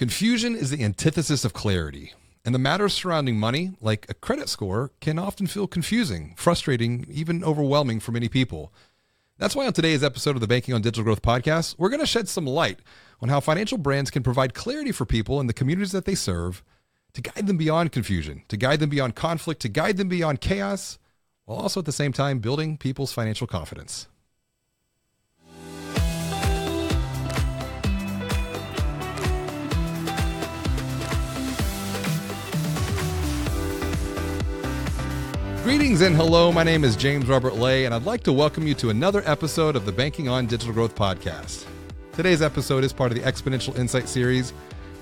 Confusion is the antithesis of clarity, and the matters surrounding money, like a credit score, can often feel confusing, frustrating, even overwhelming for many people. That's why on today's episode of the Banking on Digital Growth podcast, we're going to shed some light on how financial brands can provide clarity for people in the communities that they serve to guide them beyond confusion, to guide them beyond conflict, to guide them beyond chaos, while also at the same time building people's financial confidence. Greetings and hello. My name is James Robert Lay, and I'd like to welcome you to another episode of the Banking on Digital Growth podcast. Today's episode is part of the Exponential Insight series,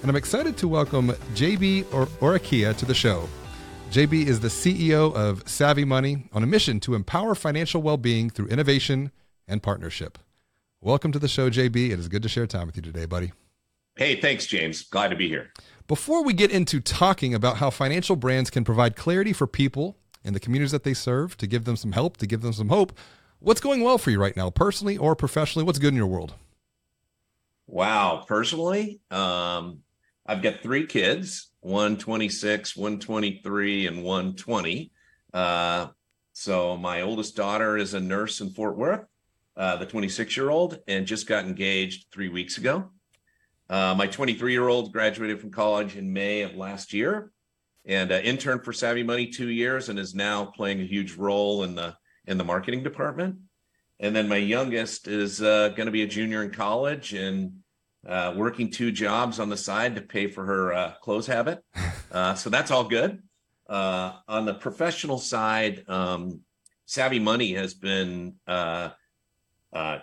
and I'm excited to welcome JB or- Orecchia to the show. JB is the CEO of Savvy Money on a mission to empower financial well being through innovation and partnership. Welcome to the show, JB. It is good to share time with you today, buddy. Hey, thanks, James. Glad to be here. Before we get into talking about how financial brands can provide clarity for people in the communities that they serve, to give them some help, to give them some hope. What's going well for you right now, personally or professionally? What's good in your world? Wow. Personally, um, I've got three kids, one 26, one 23, and one 20. Uh, so my oldest daughter is a nurse in Fort Worth, uh, the 26 year old, and just got engaged three weeks ago. Uh, my 23 year old graduated from college in May of last year and uh, interned for Savvy Money two years and is now playing a huge role in the in the marketing department. And then my youngest is uh, going to be a junior in college and uh, working two jobs on the side to pay for her uh, clothes habit. Uh, so that's all good. Uh, on the professional side, um, Savvy Money has been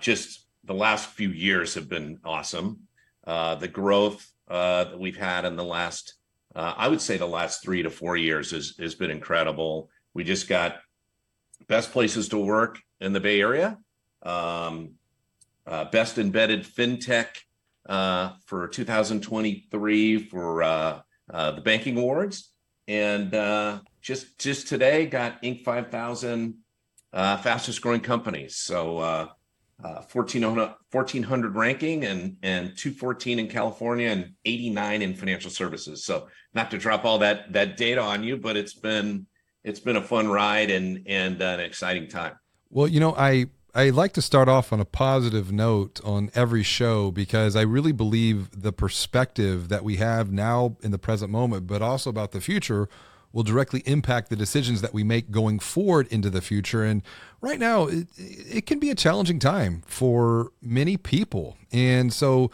just the last few years have been awesome. the growth that we've had in the last uh, I would say the last three to four years has, has been incredible. We just got best places to work in the Bay Area, um, uh, best embedded fintech uh, for 2023 for uh, uh, the banking awards, and uh, just just today got Inc. 5000 fastest growing companies. So uh, 1400, 1400 ranking and and 214 in California and 89 in financial services. So not to drop all that that data on you, but it's been it's been a fun ride and and an exciting time. Well, you know, I I like to start off on a positive note on every show because I really believe the perspective that we have now in the present moment, but also about the future will directly impact the decisions that we make going forward into the future. And right now, it, it can be a challenging time for many people. And so,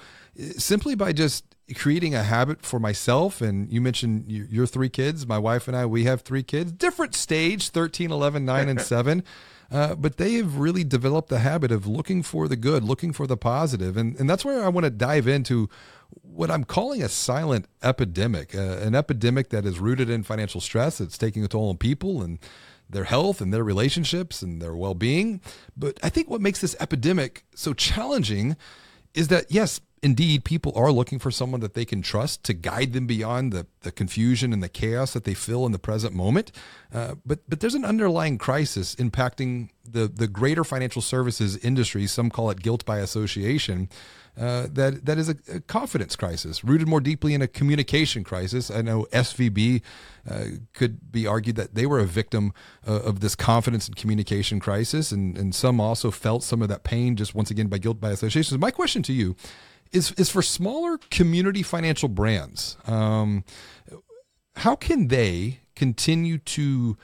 simply by just creating a habit for myself, and you mentioned your three kids, my wife and I, we have three kids, different stage 13, 11, 9, and 7. Uh, but they have really developed the habit of looking for the good, looking for the positive. And, and that's where I want to dive into what I'm calling a silent epidemic, uh, an epidemic that is rooted in financial stress. It's taking a toll on people and their health and their relationships and their well being. But I think what makes this epidemic so challenging is that, yes, indeed, people are looking for someone that they can trust to guide them beyond the, the confusion and the chaos that they feel in the present moment. Uh, but but there's an underlying crisis impacting the the greater financial services industry. Some call it guilt by association. Uh, that that is a, a, confidence crisis rooted more deeply in a communication crisis. I know SVB uh, could be argued that they were a victim uh, of this confidence and communication crisis, and and some also felt some of that pain just once again by guilt by association. So my question to you is is for smaller community financial brands. Um, how can they continue to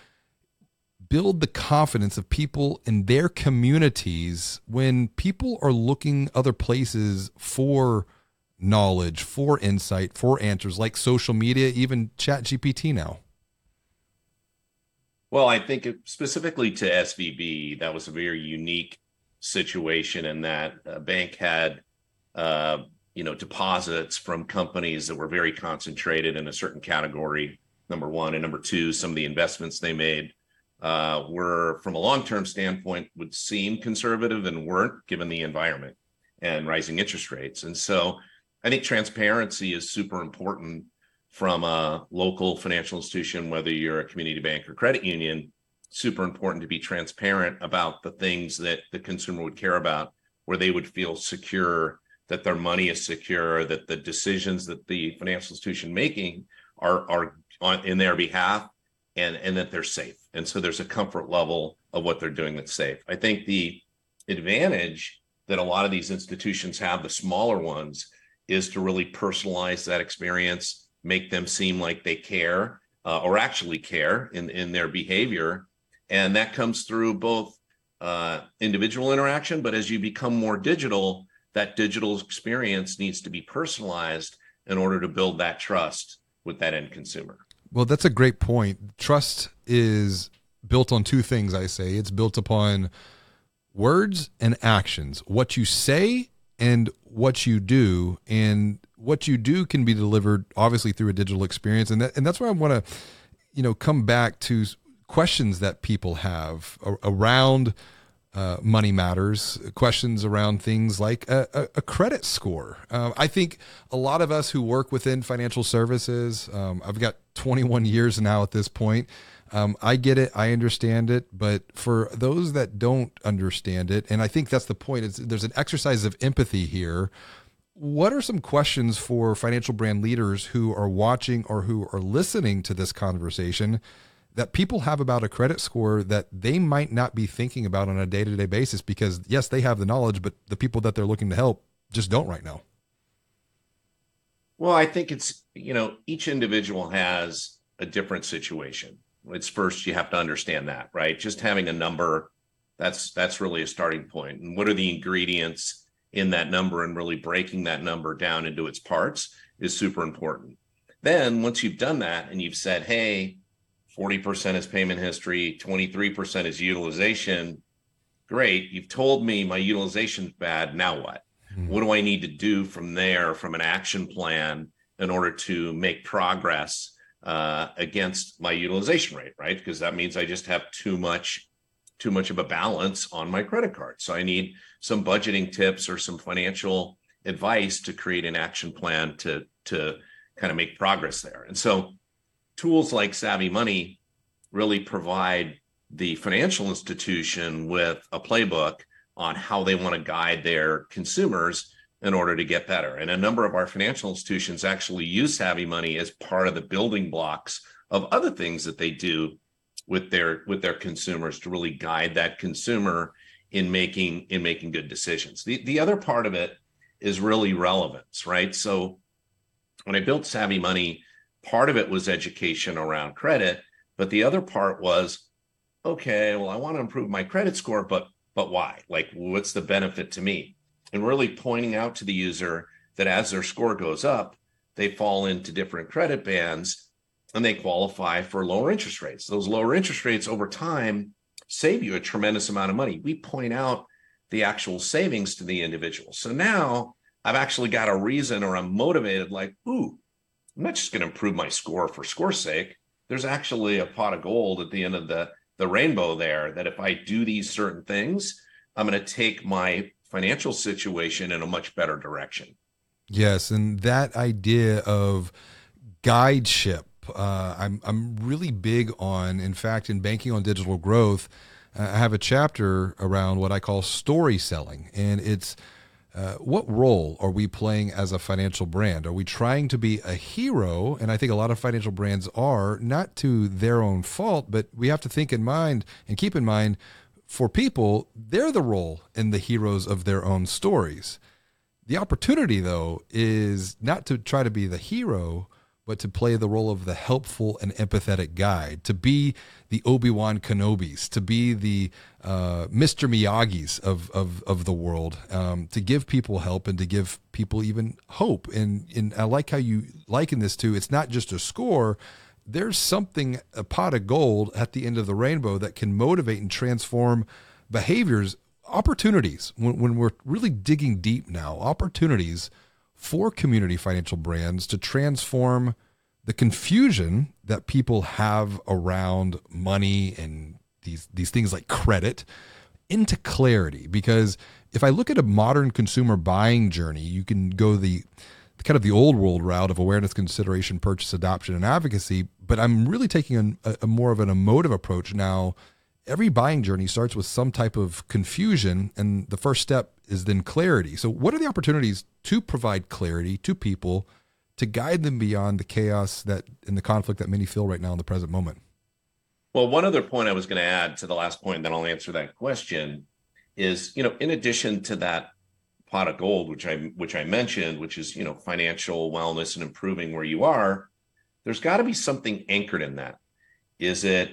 build the confidence of people in their communities when people are looking other places for knowledge, for insight, for answers like social media, even Chat GPT now? Well, I think specifically to SVB, that was a very unique situation in that a bank had uh, you know deposits from companies that were very concentrated in a certain category number one and number two some of the investments they made uh, were from a long-term standpoint would seem conservative and weren't given the environment and rising interest rates and so i think transparency is super important from a local financial institution whether you're a community bank or credit union super important to be transparent about the things that the consumer would care about where they would feel secure that their money is secure, that the decisions that the financial institution making are are on in their behalf, and and that they're safe. And so there's a comfort level of what they're doing that's safe. I think the advantage that a lot of these institutions have, the smaller ones, is to really personalize that experience, make them seem like they care uh, or actually care in in their behavior, and that comes through both uh, individual interaction, but as you become more digital, that digital experience needs to be personalized in order to build that trust with that end consumer. Well, that's a great point. Trust is built on two things, I say. It's built upon words and actions, what you say and what you do. And what you do can be delivered obviously through a digital experience. And that, and that's where I want to, you know, come back to questions that people have around uh, money matters, questions around things like a, a, a credit score. Uh, I think a lot of us who work within financial services, um, I've got 21 years now at this point. Um, I get it, I understand it, but for those that don't understand it, and I think that's the point, is there's an exercise of empathy here. What are some questions for financial brand leaders who are watching or who are listening to this conversation that people have about a credit score that they might not be thinking about on a day to day basis because, yes, they have the knowledge, but the people that they're looking to help just don't right now? Well, I think it's, you know, each individual has a different situation. It's first you have to understand that, right? Just having a number that's that's really a starting point. And what are the ingredients in that number and really breaking that number down into its parts is super important. Then once you've done that and you've said, "Hey, 40% is payment history, 23% is utilization. Great. You've told me my utilization's bad. Now what? Mm-hmm. What do I need to do from there from an action plan in order to make progress uh, against my utilization rate, right? Because that means I just have too much too much of a balance on my credit card. So I need some budgeting tips or some financial advice to create an action plan to to kind of make progress there. And so tools like Savvy Money really provide the financial institution with a playbook on how they want to guide their consumers in order to get better. And a number of our financial institutions actually use Savvy Money as part of the building blocks of other things that they do with their with their consumers to really guide that consumer in making in making good decisions. The the other part of it is really relevance, right? So when I built Savvy Money, part of it was education around credit, but the other part was, okay, well, I want to improve my credit score, but but why? Like, what's the benefit to me? And really pointing out to the user that as their score goes up, they fall into different credit bands and they qualify for lower interest rates. Those lower interest rates over time save you a tremendous amount of money. We point out the actual savings to the individual. So now I've actually got a reason or I'm motivated, like, ooh, I'm not just going to improve my score for score's sake. There's actually a pot of gold at the end of the the rainbow there that if I do these certain things, I'm going to take my financial situation in a much better direction. Yes, and that idea of guideship, uh, I'm I'm really big on. In fact, in banking on digital growth, I have a chapter around what I call story selling, and it's uh, what role are we playing as a financial brand? Are we trying to be a hero? And I think a lot of financial brands are, not to their own fault, but we have to think in mind and keep in mind for people, they're the role and the heroes of their own stories. The opportunity, though, is not to try to be the hero, but to play the role of the helpful and empathetic guide, to be the Obi Wan Kenobis, to be the uh, Mr. Miyagi's of of of the world, um, to give people help and to give people even hope. And and I like how you liken this to it's not just a score. There's something a pot of gold at the end of the rainbow that can motivate and transform behaviors, opportunities. When when we're really digging deep now, opportunities for community financial brands to transform the confusion that people have around money and these these things like credit into clarity because if I look at a modern consumer buying journey, you can go the kind of the old world route of awareness, consideration, purchase, adoption, and advocacy. But I'm really taking a, a more of an emotive approach now every buying journey starts with some type of confusion, and the first step is then clarity. So, what are the opportunities to provide clarity to people to guide them beyond the chaos that and the conflict that many feel right now in the present moment? Well, one other point I was going to add to the last point, then I'll answer that question, is you know, in addition to that pot of gold, which I which I mentioned, which is you know financial wellness and improving where you are, there's got to be something anchored in that. Is it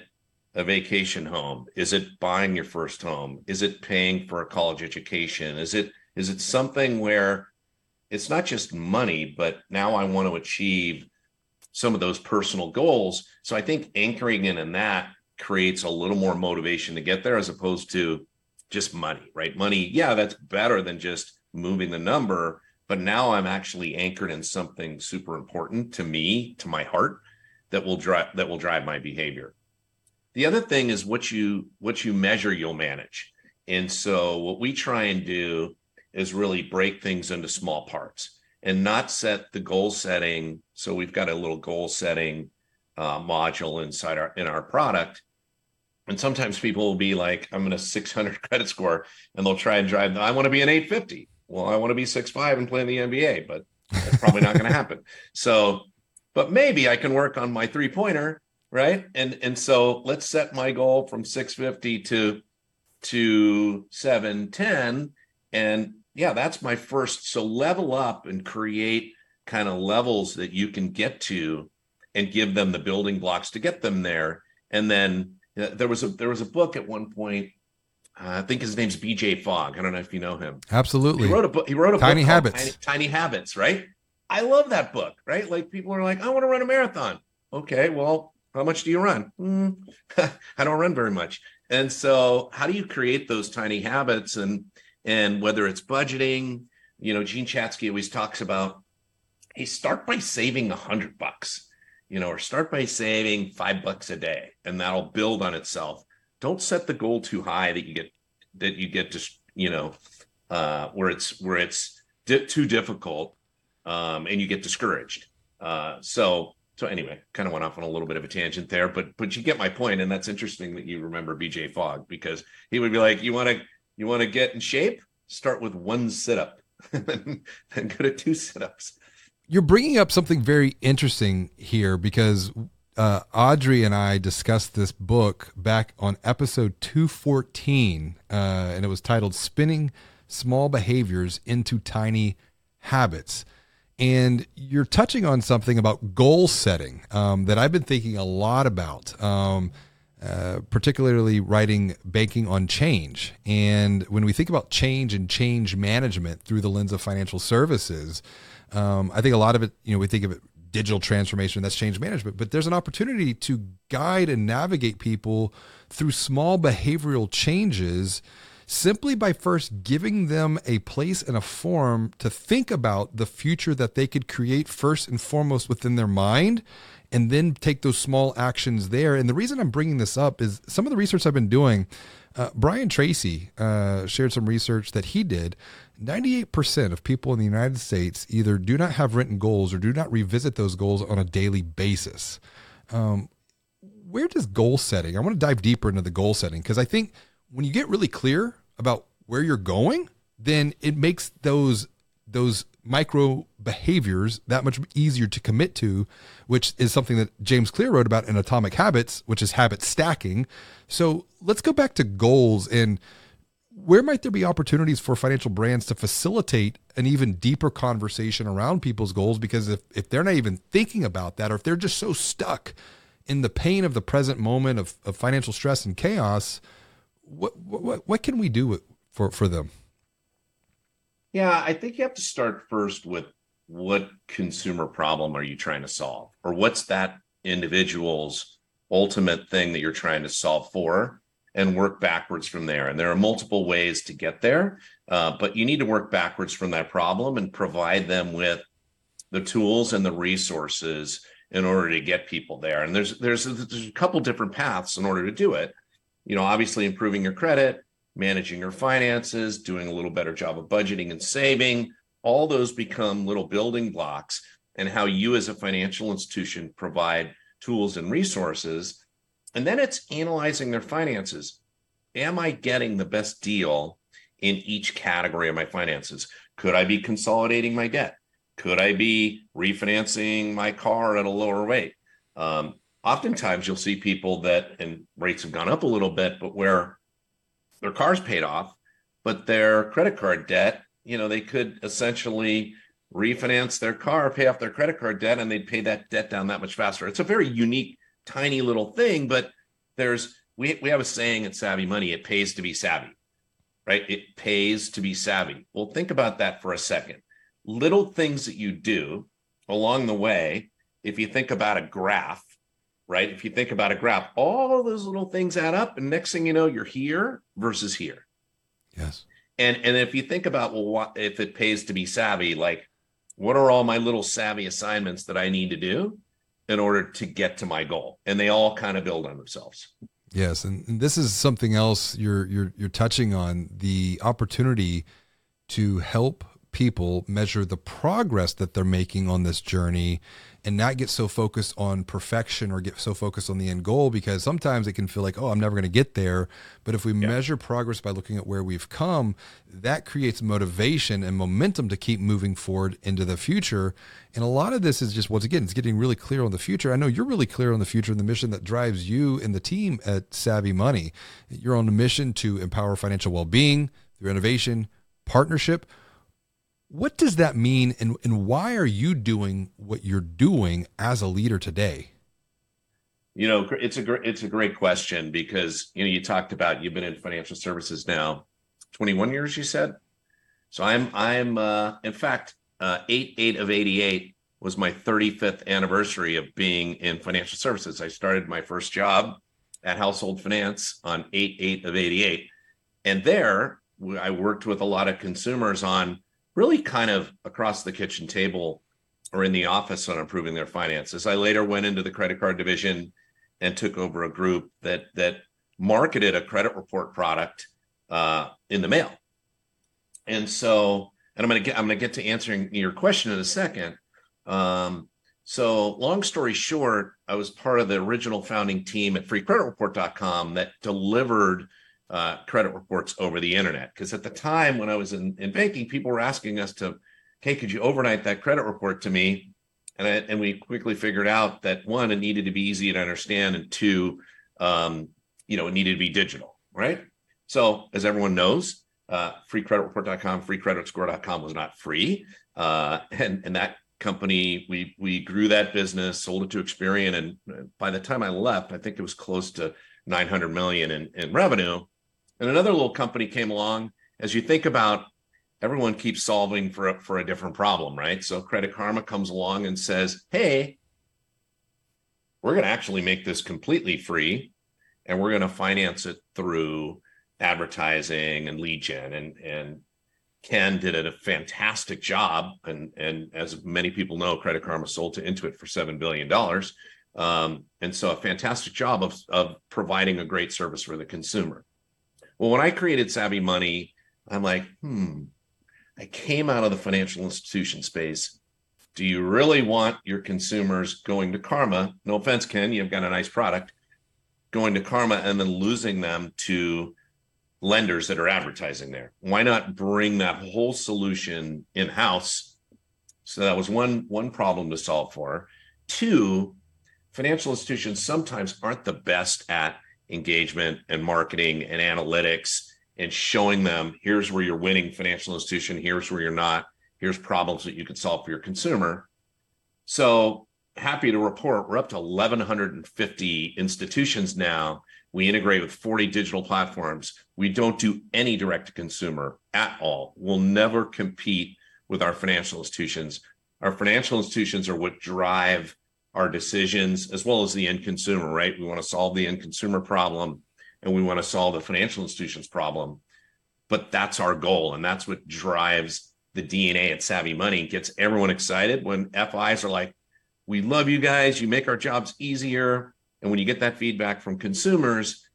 a vacation home? Is it buying your first home? Is it paying for a college education? Is it is it something where it's not just money, but now I want to achieve some of those personal goals. So I think anchoring in in that creates a little more motivation to get there as opposed to just money, right? Money, yeah, that's better than just moving the number, but now I'm actually anchored in something super important to me, to my heart that will drive that will drive my behavior. The other thing is what you what you measure you'll manage. And so what we try and do is really break things into small parts and not set the goal setting. So we've got a little goal setting uh, module inside our in our product. And sometimes people will be like, I'm in a 600 credit score, and they'll try and drive. I want to be an 850. Well, I want to be six five and play in the NBA, but that's probably not going to happen. So, but maybe I can work on my three pointer right? And and so let's set my goal from 650 to to 710 and yeah, that's my first so level up and create kind of levels that you can get to and give them the building blocks to get them there. And then uh, there was a there was a book at one point uh, I think his name's BJ Fogg. I don't know if you know him. Absolutely. He wrote a book. He wrote a Tiny Habits. Tiny, Tiny Habits, right? I love that book, right? Like people are like, I want to run a marathon. Okay, well, how much do you run? Mm, I don't run very much. And so, how do you create those tiny habits? And and whether it's budgeting, you know, Jean Chatzky always talks about, hey, start by saving a hundred bucks, you know, or start by saving five bucks a day, and that'll build on itself. Don't set the goal too high that you get that you get just you know uh, where it's where it's di- too difficult um, and you get discouraged. Uh, so so anyway, kind of went off on a little bit of a tangent there, but but you get my point, and that's interesting that you remember BJ Fogg because he would be like, "You want to you want to get in shape? Start with one sit up, then go to two sit ups." You're bringing up something very interesting here because uh, Audrey and I discussed this book back on episode 214, uh, and it was titled "Spinning Small Behaviors into Tiny Habits." And you're touching on something about goal setting um, that I've been thinking a lot about, um, uh, particularly writing Banking on Change. And when we think about change and change management through the lens of financial services, um, I think a lot of it, you know, we think of it digital transformation, that's change management, but there's an opportunity to guide and navigate people through small behavioral changes simply by first giving them a place and a form to think about the future that they could create first and foremost within their mind and then take those small actions there. And the reason I'm bringing this up is some of the research I've been doing. Uh, Brian Tracy uh, shared some research that he did. 98% of people in the United States either do not have written goals or do not revisit those goals on a daily basis. Um, where does goal setting? I want to dive deeper into the goal setting because I think when you get really clear about where you're going, then it makes those those micro behaviors that much easier to commit to, which is something that James Clear wrote about in Atomic Habits, which is habit stacking. So let's go back to goals and where might there be opportunities for financial brands to facilitate an even deeper conversation around people's goals? Because if, if they're not even thinking about that, or if they're just so stuck in the pain of the present moment of, of financial stress and chaos, what what what can we do for for them? Yeah, I think you have to start first with what consumer problem are you trying to solve, or what's that individual's ultimate thing that you're trying to solve for, and work backwards from there. And there are multiple ways to get there, uh, but you need to work backwards from that problem and provide them with the tools and the resources in order to get people there. And there's there's there's a couple different paths in order to do it you know, obviously improving your credit, managing your finances, doing a little better job of budgeting and saving, all those become little building blocks and how you as a financial institution provide tools and resources. And then it's analyzing their finances. am I getting the best deal in each category of my finances? Could I be consolidating my debt? Could I be refinancing my car at a lower rate? Um, oftentimes you'll see people that, and rates have gone up a little bit, but where their car's paid off, but their credit card debt, you know, they could essentially refinance their car, pay off their credit card debt, and they'd pay that debt down that much faster. It's a very unique, tiny little thing, but there's we we have a saying at Savvy Money, it pays to be savvy, right? It pays to be savvy. Well, think about that for a second. Little things that you do along the way, if you think about a graph, right? If you think about a graph, all those little things add up, and next thing you know, you're here versus here. Yes. And and if you think about well, what, if it pays to be savvy, like what are all my little savvy assignments that I need to do in order to get to my goal? And they all kind of build on themselves. Yes, and, and this is something else you're you're you're touching on the opportunity to help people measure the progress that they're making on this journey and not get so focused on perfection or get so focused on the end goal because sometimes it can feel like, oh, I'm never going to get there. But if we yeah. measure progress by looking at where we've come, that creates motivation and momentum to keep moving forward into the future. And a lot of this is just, once again, it's getting really clear on the future. I know you're really clear on the future and the mission that drives you and the team at Savvy Money. You're on a mission to empower financial well being through innovation, partnership what does that mean, and, and why are you doing what you're doing as a leader today? You know, it's a great it's a great question because you know you talked about you've been in financial services now 21 years. You said so. I'm I'm uh, in fact uh, eight eight of 88 was my 35th anniversary of being in financial services. I started my first job at Household Finance on 8 8 of 88. And there I worked with a lot of consumers on really kind of across the kitchen table or in the office on improving their finances. I later went into the credit card division and took over a group that that marketed a credit report product uh, in the mail. And so, and I'm gonna get I'm gonna get to answering your question in a second. Um, so, long story short, I was part of the original founding team at FreeCreditReport.com that delivered uh, credit reports over the internet. Because at the time when I was in, in banking, people were asking us to, hey, could you overnight that credit report to me? And, I, and we quickly figured out that one, it needed to be easy to understand, and two, um, you know, it needed to be digital, right? So as everyone knows, uh, freecreditreport.com, freecreditscore.com was not free, uh, and and that company we we grew that business, sold it to Experian, and by the time I left, I think it was close to 900 million in, in revenue and another little company came along. As you think about, everyone keeps solving for a, for a different problem, right? So Credit Karma comes along and says, "Hey, we're going to actually make this completely free, and we're going to finance it through advertising and lead gen." And and Ken did a fantastic job, and and as many people know, Credit Karma sold to Intuit for seven billion dollars, um, and so a fantastic job of of providing a great service for the consumer. Well, when I created Savvy Money, I'm like, hmm, I came out of the financial institution space. Do you really want your consumers going to Karma? No offense, Ken, you've got a nice product, going to Karma and then losing them to lenders that are advertising there. Why not bring that whole solution in house? So that was one one problem to solve for. Two, financial institutions sometimes aren't the best at engagement and marketing and analytics and showing them here's where you're winning financial institution, here's where you're not, here's problems that you could solve for your consumer. So happy to report we're up to 1150 institutions now. We integrate with 40 digital platforms. We don't do any direct to consumer at all. We'll never compete with our financial institutions. Our financial institutions are what drive our decisions as well as the end consumer, right? We want to solve the end consumer problem and we want to solve the financial institutions problem. But that's our goal. And that's what drives the DNA at Savvy Money, gets everyone excited when FIs are like, we love you guys, you make our jobs easier. And when you get that feedback from consumers,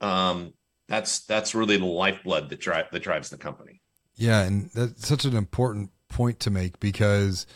um, that's that's really the lifeblood that drive that drives the company. Yeah, and that's such an important point to make because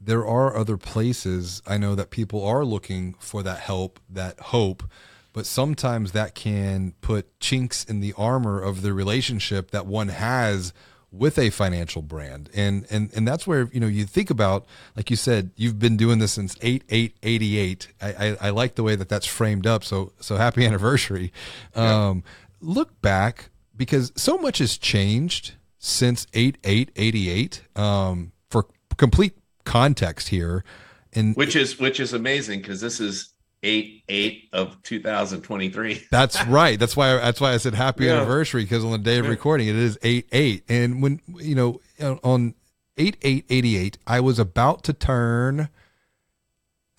there are other places I know that people are looking for that help, that hope, but sometimes that can put chinks in the armor of the relationship that one has with a financial brand. And and and that's where you know you think about like you said you've been doing this since 8888 I, I, I like the way that that's framed up so so happy anniversary. Um look back because so much has changed since 8888 um for complete context here. And which is which is amazing because this is eight eight of 2023 that's right. That's why that's why i said happy yeah. anniversary because on the day of recording it is eight eight. And when you know on eight eight eighty eight i was about to turn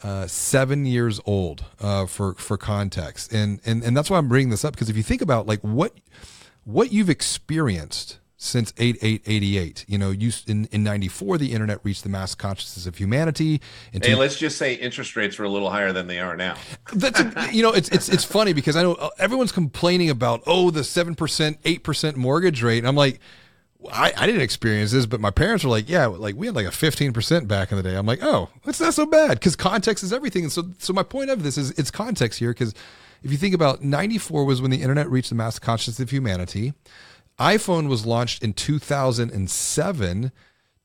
uh, seven years old uh, for for context. And and and that's why i'm bringing this up because if you think about like what what you've experienced since 8888 you know you in, in 94 the internet reached the mass consciousness of humanity. And hey, let's just say interest rates were a little higher than they are now. That's you know it's it's it's funny because i know uh, everyone's complaining about oh the 7% 8% mortgage rate. And i'm like I, I didn't experience this, but my parents were like, yeah, like we had like a 15% back in the day. I'm like, oh, that's not so bad because context is everything. And so, so my point of this is it's context here because if you think about 94 was when the internet reached the mass consciousness of humanity iPhone was launched in 2007.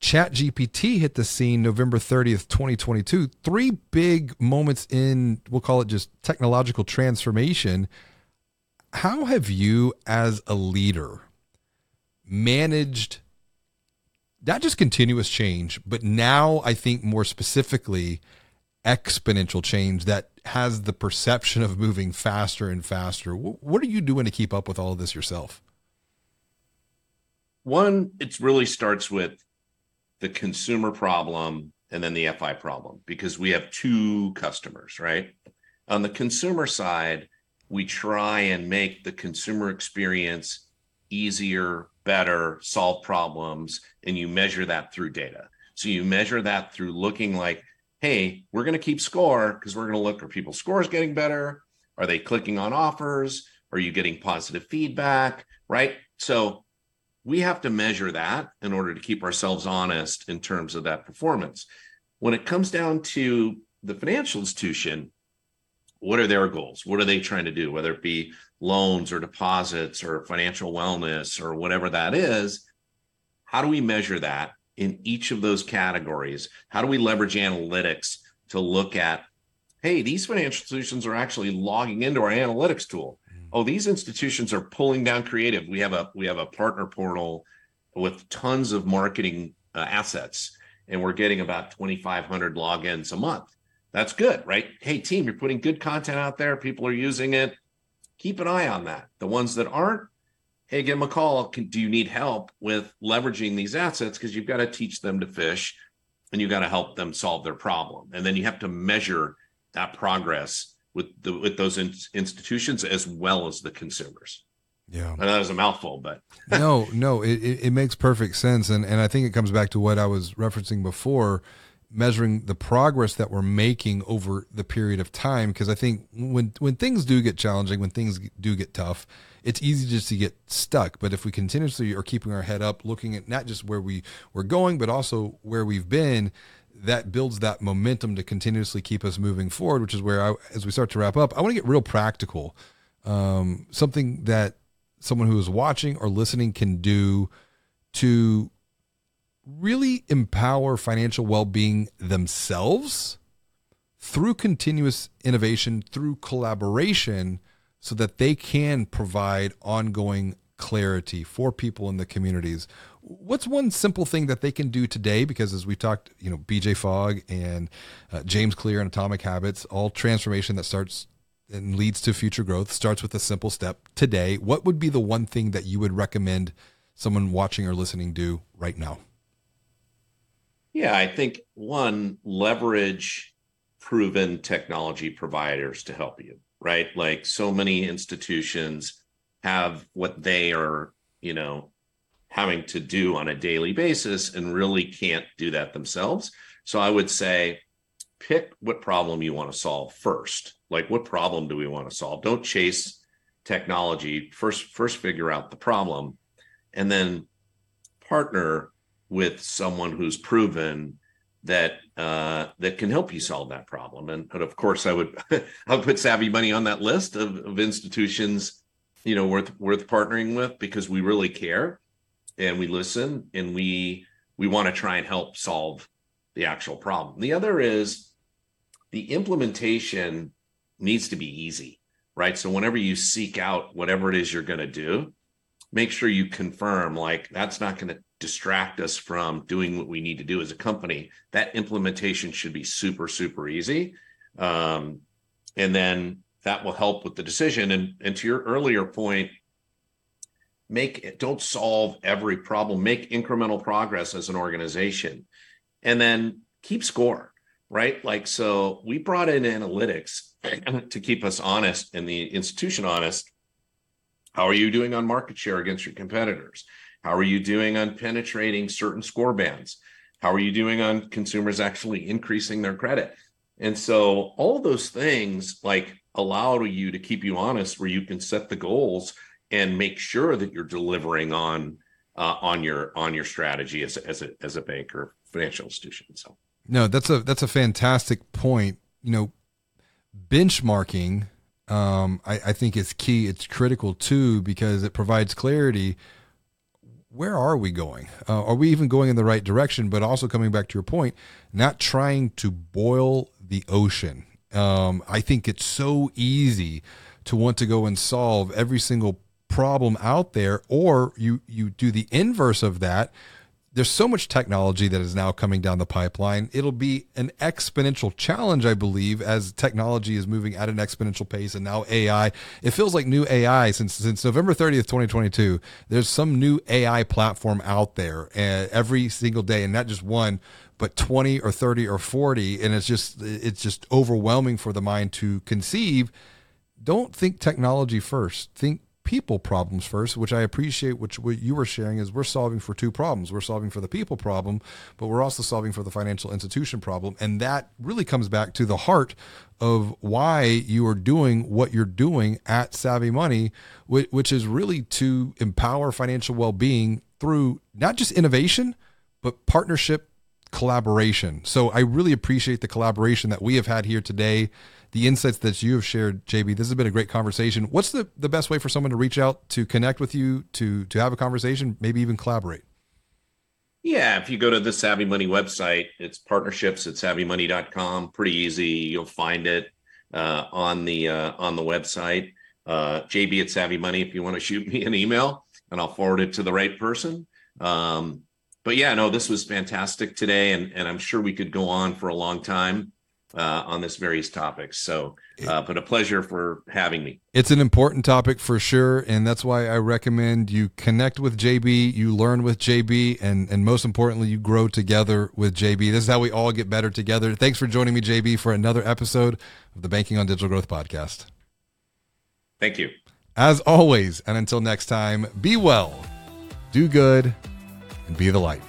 ChatGPT hit the scene November 30th, 2022. Three big moments in, we'll call it just technological transformation. How have you, as a leader, managed not just continuous change, but now I think more specifically, exponential change that has the perception of moving faster and faster? What are you doing to keep up with all of this yourself? One, it really starts with the consumer problem and then the FI problem because we have two customers, right? On the consumer side, we try and make the consumer experience easier, better, solve problems, and you measure that through data. So you measure that through looking like, hey, we're going to keep score because we're going to look are people's scores getting better? Are they clicking on offers? Are you getting positive feedback? Right. So we have to measure that in order to keep ourselves honest in terms of that performance. When it comes down to the financial institution, what are their goals? What are they trying to do? Whether it be loans or deposits or financial wellness or whatever that is, how do we measure that in each of those categories? How do we leverage analytics to look at, hey, these financial institutions are actually logging into our analytics tool oh these institutions are pulling down creative. We have a we have a partner portal with tons of marketing uh, assets and we're getting about 2500 logins a month. That's good right? Hey team you're putting good content out there. People are using it. Keep an eye on that. The ones that aren't hey give them a call. Can, do you need help with leveraging these assets? Because you've got to teach them to fish and you've got to help them solve their problem. And then you have to measure that progress with the with those in, institutions as well as the consumers. Yeah, and that was a mouthful, but no, no, it, it, it makes perfect sense, and and I think it comes back to what I was referencing before, measuring the progress that we're making over the period of time. Because I think when when things do get challenging, when things do get tough, it's easy just to get stuck. But if we continuously are keeping our head up, looking at not just where we we're going, but also where we've been, that builds that momentum to continuously keep us moving forward, which is where I, as we start to wrap up, I want to get real practical. Um, something that someone who is watching or listening can do to really empower financial well-being themselves through continuous innovation, through collaboration, so that they can provide ongoing clarity for people in the communities what's one simple thing that they can do today? Because as we talked, you know, BJ Fogg and uh, James Clear and Atomic Habits, all transformation that starts and leads to future growth starts with a simple step today. What would be the one thing that you would recommend someone watching or listening do right now? Yeah, I think one, leverage proven technology providers to help you, right? Like so many institutions have what they are, you know, having to do on a daily basis and really can't do that themselves. So I would say pick what problem you want to solve first. Like what problem do we want to solve? Don't chase technology. First first figure out the problem and then partner with someone who's proven that uh, that can help you solve that problem. And, and of course, I would I would put Savvy Money on that list of, of institutions, you know, worth worth partnering with because we really care and we listen and we we want to try and help solve the actual problem. The other is the implementation needs to be easy, right? So whenever you seek out whatever it is you're going to do, make sure you confirm like that's not going to distract us from doing what we need to do as a company. That implementation should be super, super easy. Um, and then that will help with the decision. And, and to your earlier point, make it, don't solve every problem, make incremental progress as an organization, and then keep score, right? Like, so we brought in analytics to keep us honest and the institution honest. How are you doing on market share against your competitors? How are you doing on penetrating certain score bands? How are you doing on consumers actually increasing their credit? And so all those things like allow you to keep you honest where you can set the goals and make sure that you're delivering on uh, on your on your strategy as, as a as a bank or financial institution. So no, that's a that's a fantastic point. You know, benchmarking um, I, I think is key. It's critical too because it provides clarity where are we going? Uh, are we even going in the right direction? But also coming back to your point, not trying to boil the ocean. Um, I think it's so easy to want to go and solve every single problem out there, or you you do the inverse of that there's so much technology that is now coming down the pipeline. It'll be an exponential challenge, I believe, as technology is moving at an exponential pace, and now AI. It feels like new AI since since November 30th, 2022. There's some new AI platform out there uh, every single day, and not just one, but 20 or 30 or 40, and it's just it's just overwhelming for the mind to conceive. Don't think technology first. Think people problems first, which I appreciate, which what you were sharing is we're solving for two problems. We're solving for the people problem, but we're also solving for the financial institution problem. And that really comes back to the heart of why you are doing what you're doing at Savvy Money, which is really to empower financial well being through not just innovation, but partnership collaboration. So I really appreciate the collaboration that we have had here today the insights that you have shared, JB. This has been a great conversation. What's the, the best way for someone to reach out to connect with you, to to have a conversation, maybe even collaborate? Yeah, if you go to the Savvy Money website, it's partnerships at savvymoney.com. Pretty easy. You'll find it uh, on the uh, on the website. Uh, JB at Savvy Money if you want to shoot me an email and I'll forward it to the right person. Um, but yeah, no, this was fantastic today, and and I'm sure we could go on for a long time uh, on this various topics. So, uh, but a pleasure for having me. It's an important topic for sure, and that's why I recommend you connect with JB, you learn with JB, and and most importantly, you grow together with JB. This is how we all get better together. Thanks for joining me, JB, for another episode of the Banking on Digital Growth podcast. Thank you. As always, and until next time, be well, do good, and be the light.